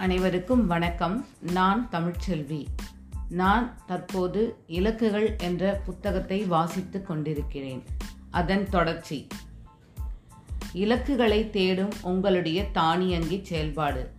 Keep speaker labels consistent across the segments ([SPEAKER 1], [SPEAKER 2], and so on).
[SPEAKER 1] அனைவருக்கும் வணக்கம். நான் தமிழ்ச்செல்வி. நான் தற்போது இலக்குகள் என்ற புத்தகத்தை வாசித்துக் கொண்டிருக்கிறேன். அதன் தொடர்ச்சி. இலக்குகளை தேடும் உங்களுடைய தானியங்கி செயல்பாடு.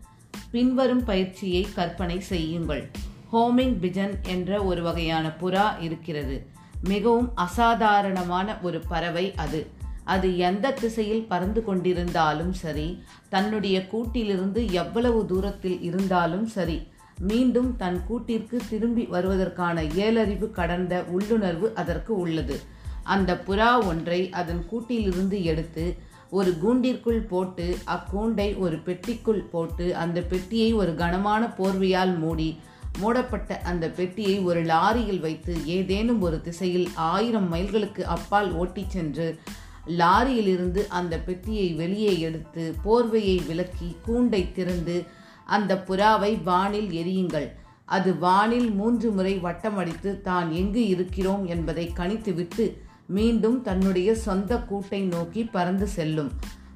[SPEAKER 1] பின்வரும் பயிற்சியை கற்பனை செய்யுங்கள். ஹோமிங் பிஜன் என்ற ஒரு வகையான புறா இருக்கிறது. மிகவும் அசாதாரணமான ஒரு பறவை அது. அது எந்த திசையில் பறந்து கொண்டிருந்தாலும் சரி தன்னுடைய கூட்டிலிருந்து எவ்வளவு தூரத்தில் இருந்தாலும் சரி மீண்டும் தன் கூட்டிற்கு திரும்பி வருவதற்கான ஏலறிவு கடந்த உள்ளுணர்வு அதற்கு உள்ளது. அந்த புறா ஒன்றை அதன் கூட்டிலிருந்து எடுத்து ஒரு கூண்டிற்குள் போட்டு அக்கூண்டை ஒரு பெட்டிக்குள் போட்டு அந்த பெட்டியை ஒரு கனமான போர்வையால் மூடி மூடப்பட்ட அந்த பெட்டியை ஒரு லாரியில் வைத்து ஏதேனும் ஒரு திசையில் ஆயிரம் மைல்களுக்கு அப்பால் ஓட்டிச் சென்று லாரியிலிருந்து அந்த பெட்டியை வெளியே எடுத்து போர்வையை விலக்கி கூண்டை திறந்து அந்த புறாவை வானில் எரியுங்கள். அது வானில் மூன்று முறை வட்டமடித்து தான் எங்கு இருக்கிறோம் என்பதை கணித்துவிட்டு மீண்டும் தன்னுடைய சொந்த கூட்டை நோக்கி பறந்து செல்லும்.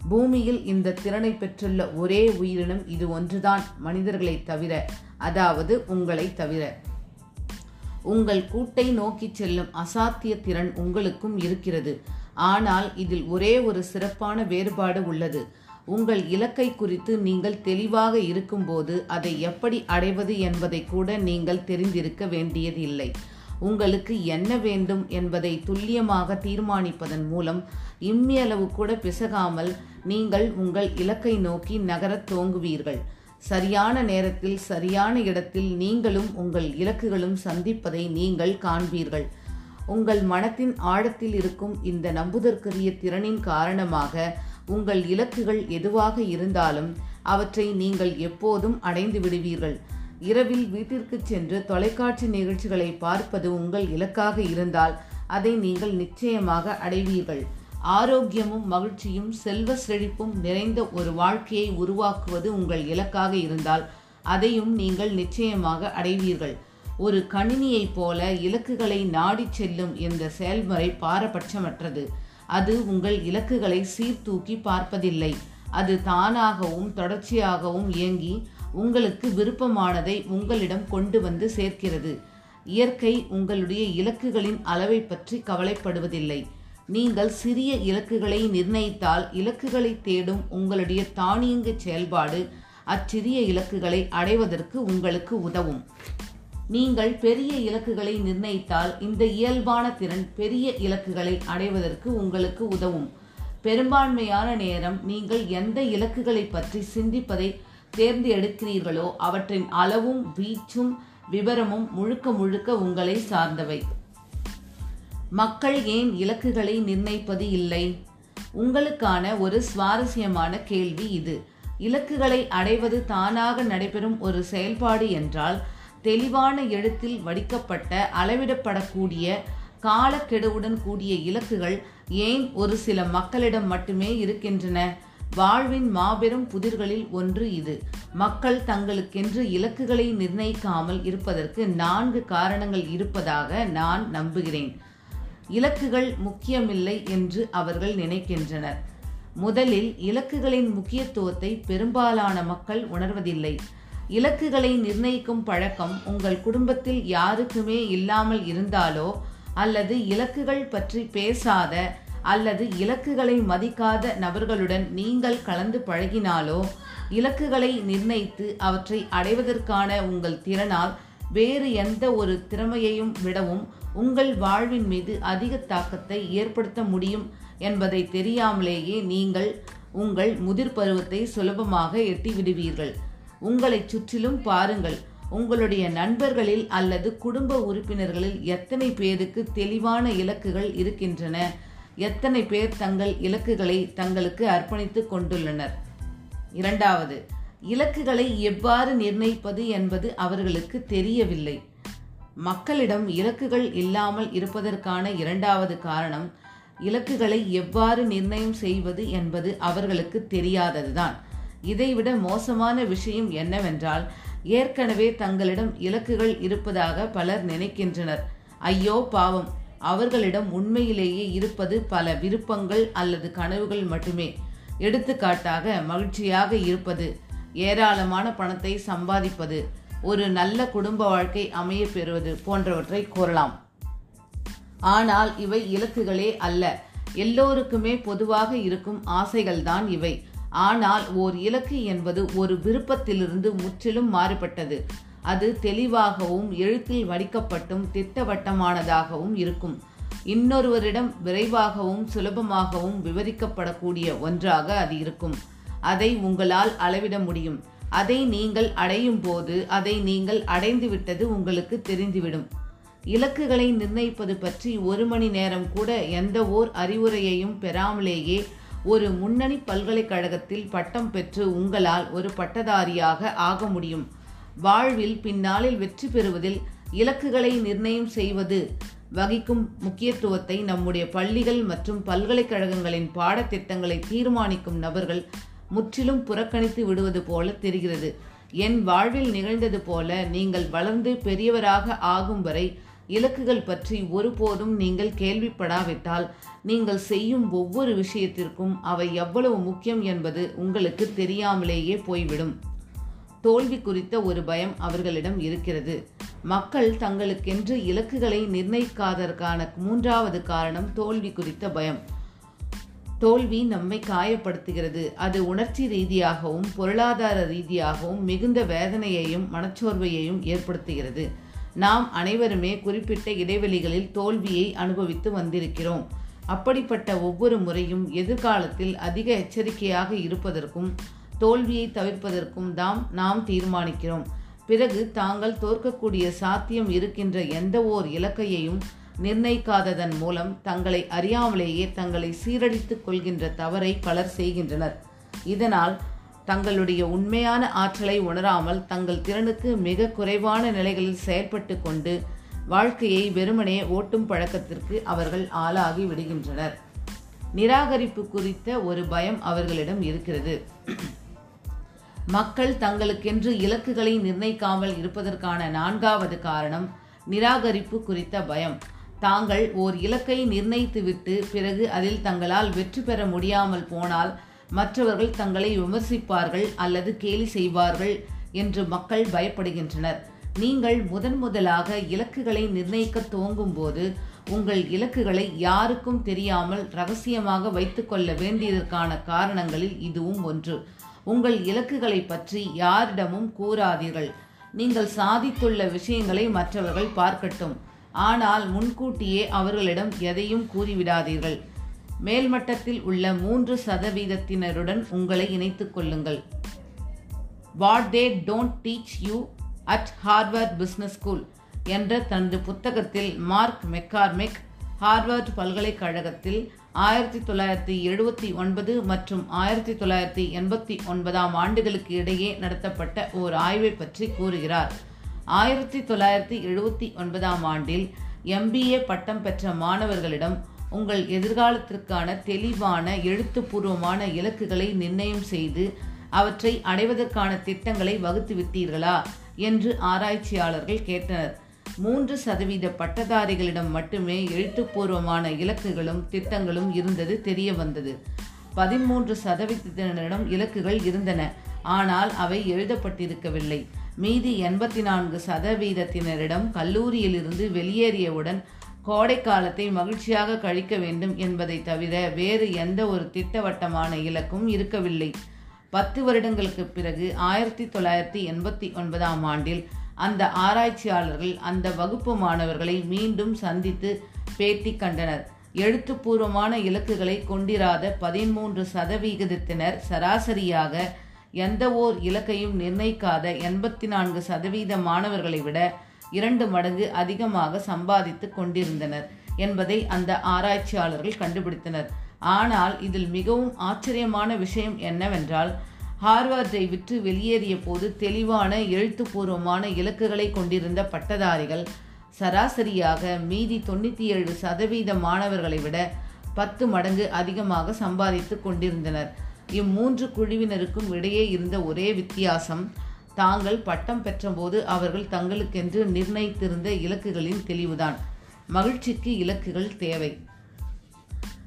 [SPEAKER 1] பூமியில் இந்த திறனை பெற்றுள்ள ஒரே உயிரினம் இது ஒன்றுதான் மனிதர்களை தவிர அதாவது உங்களை தவிர. உங்கள் கூட்டை நோக்கிச் செல்லும் அசாத்திய திறன் உங்களுக்கும் இருக்கிறது. ஆனால் இதில் ஒரே ஒரு சிறப்பான வேறுபாடு உள்ளது. உங்கள் இலக்கை குறித்து நீங்கள் தெளிவாக இருக்கும்போது அதை எப்படி அடைவது என்பதை கூட நீங்கள் தெரிந்திருக்க வேண்டியதில்லை. உங்களுக்கு என்ன வேண்டும் என்பதை துல்லியமாக தீர்மானிப்பதன் மூலம் இம்மியளவு கூட பிசகாமல் நீங்கள் உங்கள் இலக்கை நோக்கி நகரத் தோங்குவீர்கள் சரியான நேரத்தில் சரியான இடத்தில் நீங்களும் உங்கள் இலக்குகளும் சந்திப்பதை நீங்கள் காண்பீர்கள். உங்கள் மனத்தின் ஆழத்தில் இருக்கும் இந்த நம்புதற்குரிய திறனின் காரணமாக உங்கள் இலக்குகள் எதுவாக இருந்தாலும் அவற்றை நீங்கள் எப்போதும் அடைந்து விடுவீர்கள். இரவில் வீட்டிற்கு சென்று தொலைக்காட்சி நிகழ்ச்சிகளை பார்ப்பது உங்கள் இலக்காக இருந்தால் அதை நீங்கள் நிச்சயமாக அடைவீர்கள். ஆரோக்கியமும் மகிழ்ச்சியும் செல்வ செழிப்பும் நிறைந்த ஒரு வாழ்க்கையை உருவாக்குவது உங்கள் இலக்காக இருந்தால் அதையும் நீங்கள் நிச்சயமாக அடைவீர்கள். ஒரு கணினியைப் போல இலக்குகளை நாடிச் செல்லும் இந்த செயல்முறை பாரபட்சமற்றது. அது உங்கள் இலக்குகளை சீர்தூக்கி பார்ப்பதில்லை. அது தானாகவும் தொடர்ச்சியாகவும் இயங்கி உங்களுக்கு விருப்பமானதை உங்களிடம் கொண்டு வந்து சேர்க்கிறது. இயற்கை உங்களுடைய இலக்குகளின் அளவை பற்றி கவலைப்படுவதில்லை. நீங்கள் சிறிய இலக்குகளை நிர்ணயித்தால் இலக்குகளை தேடும் உங்களுடைய தானியங்கு செயல்பாடு அச்சிறிய இலக்குகளை அடைவதற்கு உங்களுக்கு உதவும். நீங்கள் பெரிய இலக்குகளை நிர்ணயித்தால் இந்த இயல்பான திறன் பெரிய இலக்குகளை அடைவதற்கு உங்களுக்கு உதவும். பெரும்பான்மையான நேரம் நீங்கள் எந்த இலக்குகளை பற்றி சிந்திப்பதை தேர்ந்து எடுக்கிறீர்களோ அவற்றின் அளவும் வீச்சும் விவரமும் முழுக்க முழுக்க உங்களை சார்ந்தவை. மக்கள் ஏன் இலக்குகளை நிர்ணயிப்பது இல்லை? உங்களுக்கான ஒரு சுவாரஸ்யமான கேள்வி இது. இலக்குகளை அடைவது தானாக நடைபெறும் ஒரு செயல்பாடு என்றால் தெளிவான எழுத்தில் வடிக்கப்பட்ட அளவிடப்படக்கூடிய காலக்கெடுவுடன் கூடிய இலக்குகள் ஏன் ஒரு சில மக்களிடம் மட்டுமே இருக்கின்றன? வாழ்வின் மாபெரும் புதிர்களில் ஒன்று இது. மக்கள் தங்களுக்கென்று இலக்குகளை நிர்ணயிக்காமல் இருப்பதற்கு நான்கு காரணங்கள் இருப்பதாக நான் நம்புகிறேன். இலக்குகள் முக்கியமில்லை என்று அவர்கள் நினைக்கின்றனர். முதலில் இலக்குகளின் முக்கியத்துவத்தை பெரும்பாலான மக்கள் உணர்வதில்லை. இலக்குகளை நிர்ணயிக்கும் பழக்கம் உங்கள் குடும்பத்தில் யாருக்குமே இல்லாமல் இருந்தாலோ அல்லது இலக்குகள் பற்றி பேசாத அல்லது இலக்குகளை மதிக்காத நபர்களுடன் நீங்கள் கலந்து பழகினாலோ இலக்குகளை நிர்ணயித்து அவற்றை அடைவதற்கான உங்கள் திறனால் வேறு எந்த ஒரு திறமையையும் விடவும் உங்கள் வாழ்வின் மீது அதிக தாக்கத்தை ஏற்படுத்த முடியும் என்பதை தெரியாமலேயே நீங்கள் உங்கள் முதிர் பருவத்தை சுலபமாக எட்டிவிடுவீர்கள். உங்களை சுற்றிலும் பாருங்கள். உங்களுடைய நண்பர்களில் அல்லது குடும்ப உறுப்பினர்களில் எத்தனை பேருக்கு தெளிவான இலக்குகள் இருக்கின்றன? எத்தனை பேர் தங்கள் இலக்குகளை தங்களுக்கு அர்ப்பணித்து கொண்டுள்ளனர்? இரண்டாவது இலக்குகளை எவ்வாறு நிர்ணயிப்பது என்பது அவர்களுக்கு தெரியவில்லை. மக்களிடம் இலக்குகள் இல்லாமல் இருப்பதற்கான இரண்டாவது காரணம் இலக்குகளை எவ்வாறு நிர்ணயம் செய்வது என்பது அவர்களுக்கு தெரியாததுதான். இதைவிட மோசமான விஷயம் என்னவென்றால் ஏற்கனவே தங்களிடம் இலக்குகள் இருப்பதாக பலர் நினைக்கின்றனர். ஐயோ பாவம். அவர்களிடம் உண்மையிலேயே இருப்பது பல விருப்பங்கள் அல்லது கனவுகள் மட்டுமே. எடுத்துக்காட்டாக மகிழ்ச்சியாக இருப்பது ஏராளமான பணத்தை சம்பாதிப்பது ஒரு நல்ல குடும்ப வாழ்க்கை அமைய பெறுவது போன்றவற்றை கூறலாம். ஆனால் இவை இலக்குகளே அல்ல. எல்லோருக்குமே பொதுவாக இருக்கும் ஆசைகள்தான் இவை. ஆனால் ஓர் இலக்கு என்பது ஒரு விருப்பத்திலிருந்து முற்றிலும் மாறுபட்டது. அது தெளிவாகவும் எழுத்தில் வடிக்கப்பட்டும் திட்டவட்டமானதாகவும் இருக்கும். இன்னொருவரிடம் விரைவாகவும் சுலபமாகவும் விவரிக்கப்படக்கூடிய ஒன்றாக அது இருக்கும். அதை உங்களால் அளவிட முடியும். அதை நீங்கள் அடையும் போது அதை நீங்கள் அடைந்துவிட்டது உங்களுக்கு தெரிந்துவிடும். இலக்குகளை நிர்ணயிப்பது பற்றி ஒரு மணி நேரம் கூட எந்த ஓர் அறிவுரையையும் பெறாமலேயே ஒரு முன்னணி பல்கலைக்கழகத்தில் பட்டம் பெற்று உங்களால் ஒரு பட்டதாரியாக ஆக முடியும். வாழ்வில் பின்னாளில் வெற்றி பெறுவதில் இலக்குகளை நிர்ணயம் செய்வது வகிக்கும் முக்கியத்துவத்தை நம்முடைய பள்ளிகள் மற்றும் பல்கலைக்கழகங்களின் பாடத்திட்டங்களை தீர்மானிக்கும் நபர்கள் முற்றிலும் புறக்கணித்து விடுவது போல தெரிகிறது. என் வாழ்வில் நிகழ்ந்தது போல நீங்கள் வளர்ந்து பெரியவராக ஆகும் வரை இலக்குகள் பற்றி ஒருபோதும் நீங்கள் கேள்விப்படாவிட்டால் நீங்கள் செய்யும் ஒவ்வொரு விஷயத்திற்கும் அவை எவ்வளவு முக்கியம் என்பது உங்களுக்கு தெரியாமலேயே போய்விடும். தோல்வி குறித்த ஒரு பயம் அவர்களிடம் இருக்கிறது. மக்கள் தங்களுக்கென்று இலக்குகளை நிர்ணயிக்காதற்கான மூன்றாவது காரணம் தோல்வி குறித்த பயம். தோல்வி நம்மை காயப்படுத்துகிறது. அது உணர்ச்சி ரீதியாகவும் பொருளாதார ரீதியாகவும் மிகுந்த வேதனையையும் மனச்சோர்வையையும் ஏற்படுத்துகிறது. நாம் அனைவருமே குறிப்பிட்ட இடைவெளிகளில் தோல்வியை அனுபவித்து வந்திருக்கிறோம். அப்படிப்பட்ட ஒவ்வொரு முறையும் எதிர்காலத்தில் அதிக எச்சரிக்கையாக இருப்பதற்கும் தோல்வியை தவிர்ப்பதற்கும் தாம் நாம் தீர்மானிக்கிறோம். பிறகு தாங்கள் தோற்கக்கூடிய சாத்தியம் இருக்கின்ற எந்த ஓர் இலக்கையையும் நிர்ணயிக்காததன் மூலம் தங்களை அறியாமலேயே தங்களை சீரழித்துக் கொள்கின்ற தவறை பலர் செய்கின்றனர். இதனால் தங்களுடைய உண்மையான ஆற்றலை உணராமல் தங்கள் திறனுக்கு மிக குறைவான நிலைகளில் செயல்பட்டு கொண்டு வாழ்க்கையை வெறுமனே ஓட்டும் பழக்கத்திற்கு அவர்கள் ஆளாகி விடுகின்றனர். நிராகரிப்பு குறித்த ஒரு பயம் அவர்களிடம் இருக்கிறது. மக்கள் தங்களுக்கென்று இலக்குகளை நிர்ணயிக்காமல் இருப்பதற்கான நான்காவது காரணம் நிராகரிப்பு குறித்த பயம். தாங்கள் ஓர் இலக்கை நிர்ணயித்துவிட்டு பிறகு அதில் தங்களால் வெற்றி பெற முடியாமல் போனால் மற்றவர்கள் தங்களை விமர்சிப்பார்கள் அல்லது கேலி செய்வார்கள் என்று மக்கள் பயப்படுகின்றனர். நீங்கள் முதன் முதலாக இலக்குகளை நிர்ணயிக்க துவங்கும் போது உங்கள் இலக்குகளை யாருக்கும் தெரியாமல் ரகசியமாக வைத்துக்கொள்ள வேண்டியதற்கான காரணங்களில் இதுவும் ஒன்று. உங்கள் இலக்குகளை பற்றி யாரிடமும் கூறாதீர்கள். நீங்கள் சாதித்துள்ள விஷயங்களை மற்றவர்கள் பார்க்கட்டும். ஆனால் முன்கூட்டியே அவர்களிடம் எதையும் கூறிவிடாதீர்கள். மேல்மட்டத்தில் உள்ள மூன்று சதவீதத்தினருடன் உங்களை இணைத்துக் கொள்ளுங்கள். What they don't teach you at Harvard business school என்ற தனது புத்தகத்தில் மார்க் மெக்கார்மெக் ஹார்வர்ட் பல்கலைக்கழகத்தில் ஆயிரத்தி தொள்ளாயிரத்தி எழுபத்தி ஒன்பது மற்றும் ஆயிரத்தி தொள்ளாயிரத்தி எண்பத்தி ஒன்பதாம் ஆண்டுகளுக்கு இடையே நடத்தப்பட்ட ஓர் ஆய்வை பற்றி கூறுகிறார். ஆயிரத்தி தொள்ளாயிரத்தி எழுபத்தி ஒன்பதாம் ஆண்டில் எம்பிஏ பட்டம் பெற்ற மாணவர்களிடம் உங்கள் எதிர்காலத்திற்கான தெளிவான எழுத்துப்பூர்வமான இலக்குகளை நிர்ணயம் செய்து அவற்றை அடைவதற்கான திட்டங்களை வகுத்து விட்டீர்களா என்று ஆராய்ச்சியாளர்கள் கேட்டனர். மூன்று சதவீத பட்டதாரிகளிடம் மட்டுமே எழுத்துப்பூர்வமான இலக்குகளும் திட்டங்களும் இருந்தது தெரிய வந்தது. பதிமூன்று சதவீதத்தினரிடம் இலக்குகள் இருந்தன. ஆனால் அவை எழுதப்பட்டிருக்கவில்லை. மீதி எண்பத்தி நான்கு சதவீதத்தினரிடம் கல்லூரியிலிருந்து வெளியேறியவுடன் கோடை காலத்தை மகிழ்ச்சியாக கழிக்க வேண்டும் என்பதை தவிர வேறு எந்த ஒரு திட்டவட்டமான இலக்கும் இருக்கவில்லை. பத்து வருடங்களுக்கு பிறகு ஆயிரத்தி தொள்ளாயிரத்தி எண்பத்தி ஒன்பதாம் ஆண்டில் அந்த ஆராய்ச்சியாளர்கள் அந்த வகுப்பு மாணவர்களை மீண்டும் சந்தித்து பேட்டி கண்டனர். எழுத்துப்பூர்வமான இலக்குகளை கொண்டிராத பதிமூன்று சதவிகிதத்தினர் சராசரியாக எந்த ஓர் இலக்கையும் நிர்ணயிக்காத எண்பத்தி நான்கு சதவீத மாணவர்களை விட இரண்டு மடங்கு அதிகமாக சம்பாதித்து கொண்டிருந்தனர் என்பதை அந்த ஆராய்ச்சியாளர்கள் கண்டுபிடித்தனர். ஆனால் இதில் மிகவும் ஆச்சரியமான விஷயம் என்னவென்றால் ஹார்வர்டை விற்று வெளியேறிய போது தெளிவான எழுத்துப்பூர்வமான இலக்குகளை கொண்டிருந்த பட்டதாரிகள் சராசரியாக மீதி தொண்ணூற்றி ஏழு சதவீத மாணவர்களை விட பத்து மடங்கு அதிகமாக சம்பாதித்து கொண்டிருந்தனர். இம்மூன்று குழுவினருக்கும் இடையே இருந்த ஒரே வித்தியாசம் தாங்கள் பட்டம் பெற்றபோது அவர்கள் தங்களுக்கென்று நிர்ணயித்திருந்த இலக்குகளின் தெளிவுதான். மகிழ்ச்சிக்கு இலக்குகள் தேவை.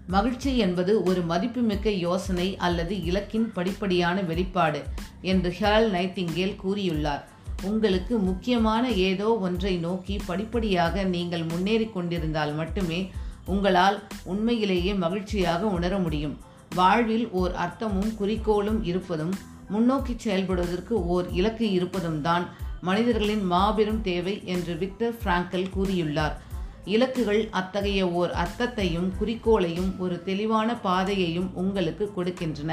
[SPEAKER 1] மகிழ்ச்சி என்பது ஒரு மதிப்புமிக்க யோசனை அல்லது இலக்கின் படிப்படியான வெளிப்பாடு என்று ஹேல் நைட்டிங்கேல் கூறியுள்ளார். உங்களுக்கு முக்கியமான ஏதோ ஒன்றை நோக்கி படிப்படியாக நீங்கள் முன்னேறி கொண்டிருந்தால் மட்டுமே உங்களால் உண்மையிலேயே மகிழ்ச்சியாக உணர முடியும். வாழ்வில் ஓர் அர்த்தமும் குறிக்கோளும் இருப்பதும் முன்னோக்கி செயல்படுவதற்கு ஓர் இலக்கு இருப்பதும் தான் மனிதர்களின் மாபெரும் தேவை என்று விக்டர் பிராங்கல் கூறியுள்ளார். இலக்குகள் அத்தகைய ஓர் அர்த்தத்தையும் குறிக்கோளையும் ஒரு தெளிவான பாதையையும் உங்களுக்கு கொடுக்கின்றன.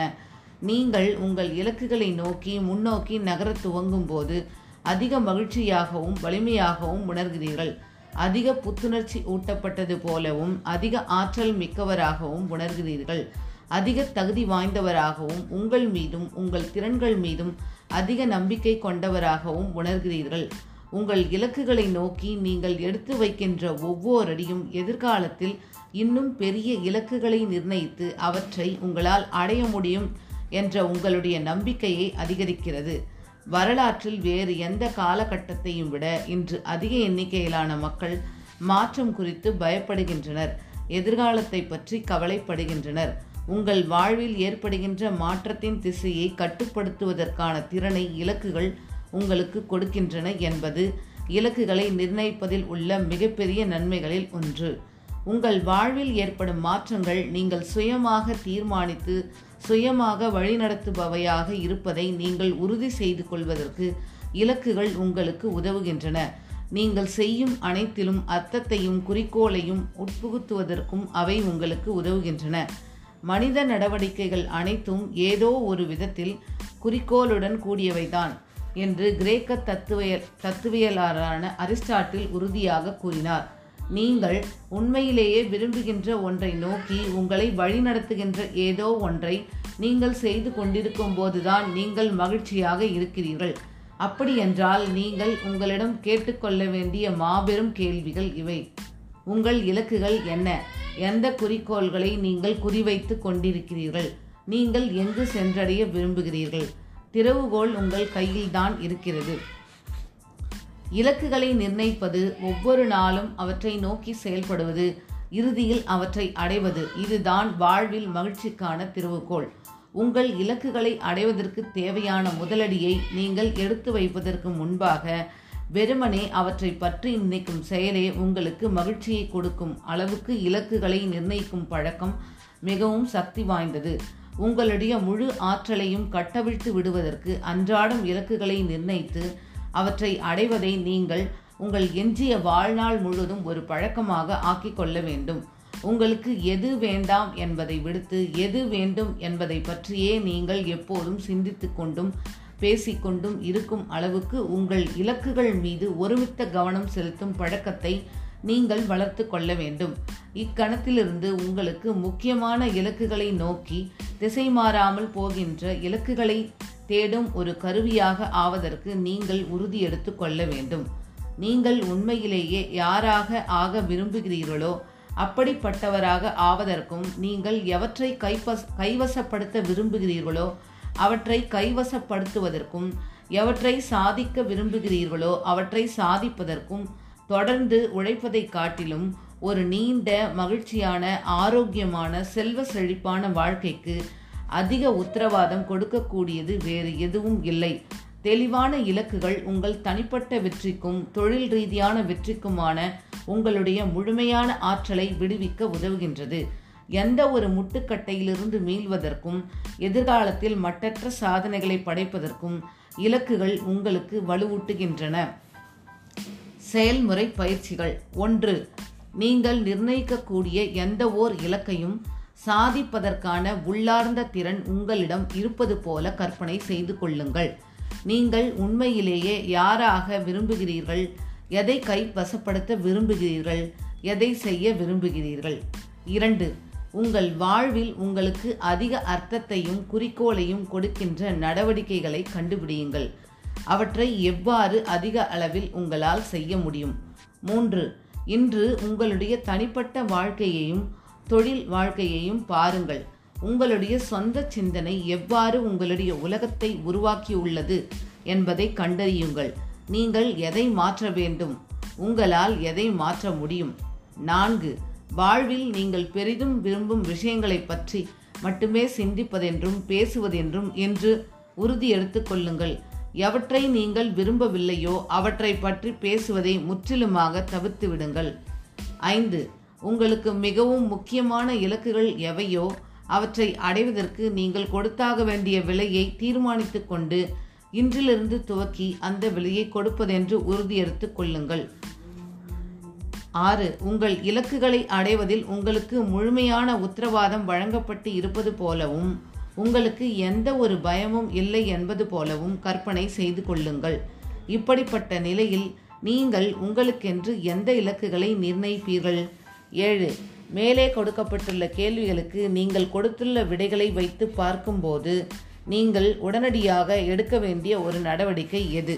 [SPEAKER 1] நீங்கள் உங்கள் இலக்குகளை நோக்கி முன்னோக்கி நகரத் துவங்கும் போது அதிக மகிழ்ச்சியாகவும் வலிமையாகவும் உணர்கிறீர்கள். அதிக புத்துணர்ச்சி ஊட்டப்பட்டது போலவும் அதிக ஆற்றல் மிக்கவராகவும் உணர்கிறீர்கள். அதிக தகுதி வாய்ந்தவராகவும் உங்கள் மீதும் உங்கள் திறன்கள் மீதும் அதிக நம்பிக்கை கொண்டவராகவும் உணர்கிறீர்கள். உங்கள் இலக்குகளை நோக்கி நீங்கள் எடுத்து வைக்கின்ற ஒவ்வொரு அடியும் எதிர்காலத்தில் இன்னும் பெரிய இலக்குகளை நிர்ணயித்து அவற்றை உங்களால் அடைய முடியும் என்ற உங்களுடைய நம்பிக்கையை அதிகரிக்கிறது. வரலாற்றில் வேறு எந்த காலகட்டத்தையும் விட இன்று அதிக எண்ணிக்கையிலான மக்கள் மாற்றம் குறித்து பயப்படுகின்றனர். எதிர்காலத்தை பற்றி கவலைப்படுகின்றனர். உங்கள் வாழ்வில் ஏற்படுகின்ற மாற்றத்தின் திசையை கட்டுப்படுத்துவதற்கான திறனை இலக்குகள் உங்களுக்கு கொடுக்கின்றன என்பது இலக்குகளை நிர்ணயிப்பதில் உள்ள மிகப்பெரிய நன்மைகளில் ஒன்று. உங்கள் வாழ்வில் ஏற்படும் மாற்றங்கள் நீங்கள் சுயமாக தீர்மானித்து சுயமாக வழிநடத்துபவையாக இருப்பதை நீங்கள் உறுதி செய்து கொள்வதற்கு இலக்குகள் உங்களுக்கு உதவுகின்றன. நீங்கள் செய்யும் அனைத்திலும் அர்த்தத்தையும் குறிக்கோளையும் உட்புகுத்துவதற்கும் அவை உங்களுக்கு உதவுகின்றன. மனித நடவடிக்கைகள் அனைத்தும் ஏதோ ஒரு விதத்தில் குறிக்கோளுடன் கூடியவைதான் என்று கிரேக்க தத்துவய தத்துவியலாளரான அரிஸ்டாட்டில் உறுதியாக கூறினார். நீங்கள் உண்மையிலேயே விரும்புகின்ற ஒன்றை நோக்கி உங்களை வழிநடத்துகின்ற ஏதோ ஒன்றை நீங்கள் செய்து கொண்டிருக்கும் போதுதான் நீங்கள் மகிழ்ச்சியாக இருக்கிறீர்கள். அப்படியென்றால் நீங்கள் உங்களிடம் கேட்டுக்கொள்ள வேண்டிய மாபெரும் கேள்விகள் இவை. உங்கள் இலக்குகள் என்ன? எந்த குறிக்கோள்களை நீங்கள் குறிவைத்து கொண்டிருக்கிறீர்கள்? நீங்கள் எங்கு சென்றடைய விரும்புகிறீர்கள்? திறவுகோல் உங்கள் கையில்தான் இருக்கிறது. இலக்குகளை நிர்ணயிப்பது ஒவ்வொரு நாளும் அவற்றை நோக்கி செயல்படுவது இறுதியில் அவற்றை அடைவது இதுதான் வாழ்வில் மகிழ்ச்சிக்கான திறவுகோள். உங்கள் இலக்குகளை அடைவதற்கு தேவையான முதலடியை நீங்கள் எடுத்து வைப்பதற்கு முன்பாக வெறுமனே அவற்றை பற்றி நினைக்கும் செயலே உங்களுக்கு மகிழ்ச்சியை கொடுக்கும் அளவுக்கு இலக்குகளை நிர்ணயிக்கும் பழக்கம் மிகவும் சக்தி வாய்ந்தது. உங்களுடைய முழு ஆற்றலையும் கட்டவிழ்த்து விடுவதற்கு அன்றாடம் இலக்குகளை நிர்ணயித்து அவற்றை அடைவதை நீங்கள் உங்கள் எஞ்சிய வாழ்நாள் முழுவதும் ஒரு பழக்கமாக ஆக்கிக்கொள்ள வேண்டும். உங்களுக்கு எது வேண்டாம் என்பதை விடுத்து எது வேண்டும் என்பதை பற்றியே நீங்கள் எப்போதும் சிந்தித்து கொண்டும் பேசிக்கொண்டும் இருக்கும் அளவுக்கு உங்கள் இலக்குகள் மீது ஒருமித்த கவனம் செலுத்தும் பழக்கத்தை நீங்கள் வளர்த்து கொள்ள வேண்டும். இக்கணத்திலிருந்து உங்களுக்கு முக்கியமான இலக்குகளை நோக்கி திசை மாறாமல் போகின்ற இலக்குகளை தேடும் ஒரு கருவியாக ஆவதற்கு நீங்கள் உறுதியெடுத்து கொள்ள வேண்டும். நீங்கள் உண்மையிலேயே யாராக ஆக விரும்புகிறீர்களோ அப்படிப்பட்டவராக ஆவதற்கும் நீங்கள் எவற்றை கைப்பஸ் கைவசப்படுத்த விரும்புகிறீர்களோ அவற்றை கைவசப்படுத்துவதற்கும் எவற்றை சாதிக்க விரும்புகிறீர்களோ அவற்றை சாதிப்பதற்கும் தொடர்ந்து உழைப்பதை காட்டிலும் ஒரு நீண்ட மகிழ்ச்சியான ஆரோக்கியமான செல்வ செழிப்பான வாழ்க்கைக்கு அதிக உத்தரவாதம் கொடுக்கக்கூடியது வேறு எதுவும் இல்லை. தெளிவான இலக்குகள் உங்கள் தனிப்பட்ட வெற்றிக்கும் தொழில் ரீதியான வெற்றிக்குமான உங்களுடைய முழுமையான ஆற்றலை விடுவிக்க உதவுகின்றது. எந்த ஒரு முட்டுக்கட்டையிலிருந்து மீள்வதற்கும் எதிர்காலத்தில் மட்டற்ற சாதனைகளை படைப்பதற்கும் இலக்குகள் உங்களுக்கு வலுவூட்டுகின்றன. செயல்முறை பயிற்சிகள். ஒன்று நீங்கள் நிர்ணயிக்கக்கூடிய எந்த ஓர் இலக்கையும் சாதிப்பதற்கான உள்ளார்ந்த திறன் உங்களிடம் இருப்பது போல கற்பனை செய்து கொள்ளுங்கள். நீங்கள் உண்மையிலேயே யாராக விரும்புகிறீர்கள்? எதை கைவசப்படுத்த விரும்புகிறீர்கள்? எதை செய்ய விரும்புகிறீர்கள்? இரண்டு உங்கள் வாழ்வில் உங்களுக்கு அதிக அர்த்தத்தையும் குறிக்கோளையும் கொடுக்கின்ற நடவடிக்கைகளை கண்டுபிடியுங்கள். அவற்றை எவ்வாறு அதிக அளவில் உங்களால் செய்ய முடியும்? மூன்று இன்று உங்களுடைய தனிப்பட்ட வாழ்க்கையையும் தொழில் வாழ்க்கையையும் பாருங்கள். உங்களுடைய சொந்த சிந்தனை எவ்வாறு உங்களுடைய உலகத்தை உருவாக்கியுள்ளது என்பதை கண்டறியுங்கள். நீங்கள் எதை மாற்ற வேண்டும்? உங்களால் எதை மாற்ற முடியும்? நான்கு வாழ்வில் நீங்கள் பெரிதும் விரும்பும் விஷயங்களை பற்றி மட்டுமே சிந்திப்பதென்றும் பேசுவதென்றும் என்று உறுதி எடுத்துக்கொள்ளுங்கள் எவற்றை நீங்கள் விரும்பவில்லையோ அவற்றை பற்றி பேசுவதை முற்றிலுமாக தவிர்த்து விடுங்கள். ஐந்து உங்களுக்கு மிகவும் முக்கியமான இலக்குகள் எவையோ அவற்றை அடைவதற்கு நீங்கள் கொடுத்தாக வேண்டிய விலையை தீர்மானித்து கொண்டு இன்றிலிருந்து துவக்கி அந்த விலையை கொடுப்பதென்று உறுதியெடுத்துக் கொள்ளுங்கள். ஆறு உங்கள் இலக்குகளை அடைவதில் உங்களுக்கு முழுமையான உத்தரவாதம் வழங்கப்பட்டு இருப்பது போலவும் உங்களுக்கு எந்த ஒரு பயமும் இல்லை என்பது போலவும் கற்பனை செய்து கொள்ளுங்கள். இப்படிப்பட்ட நிலையில் நீங்கள் உங்களுக்கென்று எந்த இலக்குகளை நிர்ணயிப்பீர்கள்? ஏழு மேலே கொடுக்கப்பட்டுள்ள கேள்விகளுக்கு நீங்கள் கொடுத்துள்ள விடைகளை வைத்து பார்க்கும்போது நீங்கள் உடனடியாக எடுக்க வேண்டிய ஒரு நடவடிக்கை எது?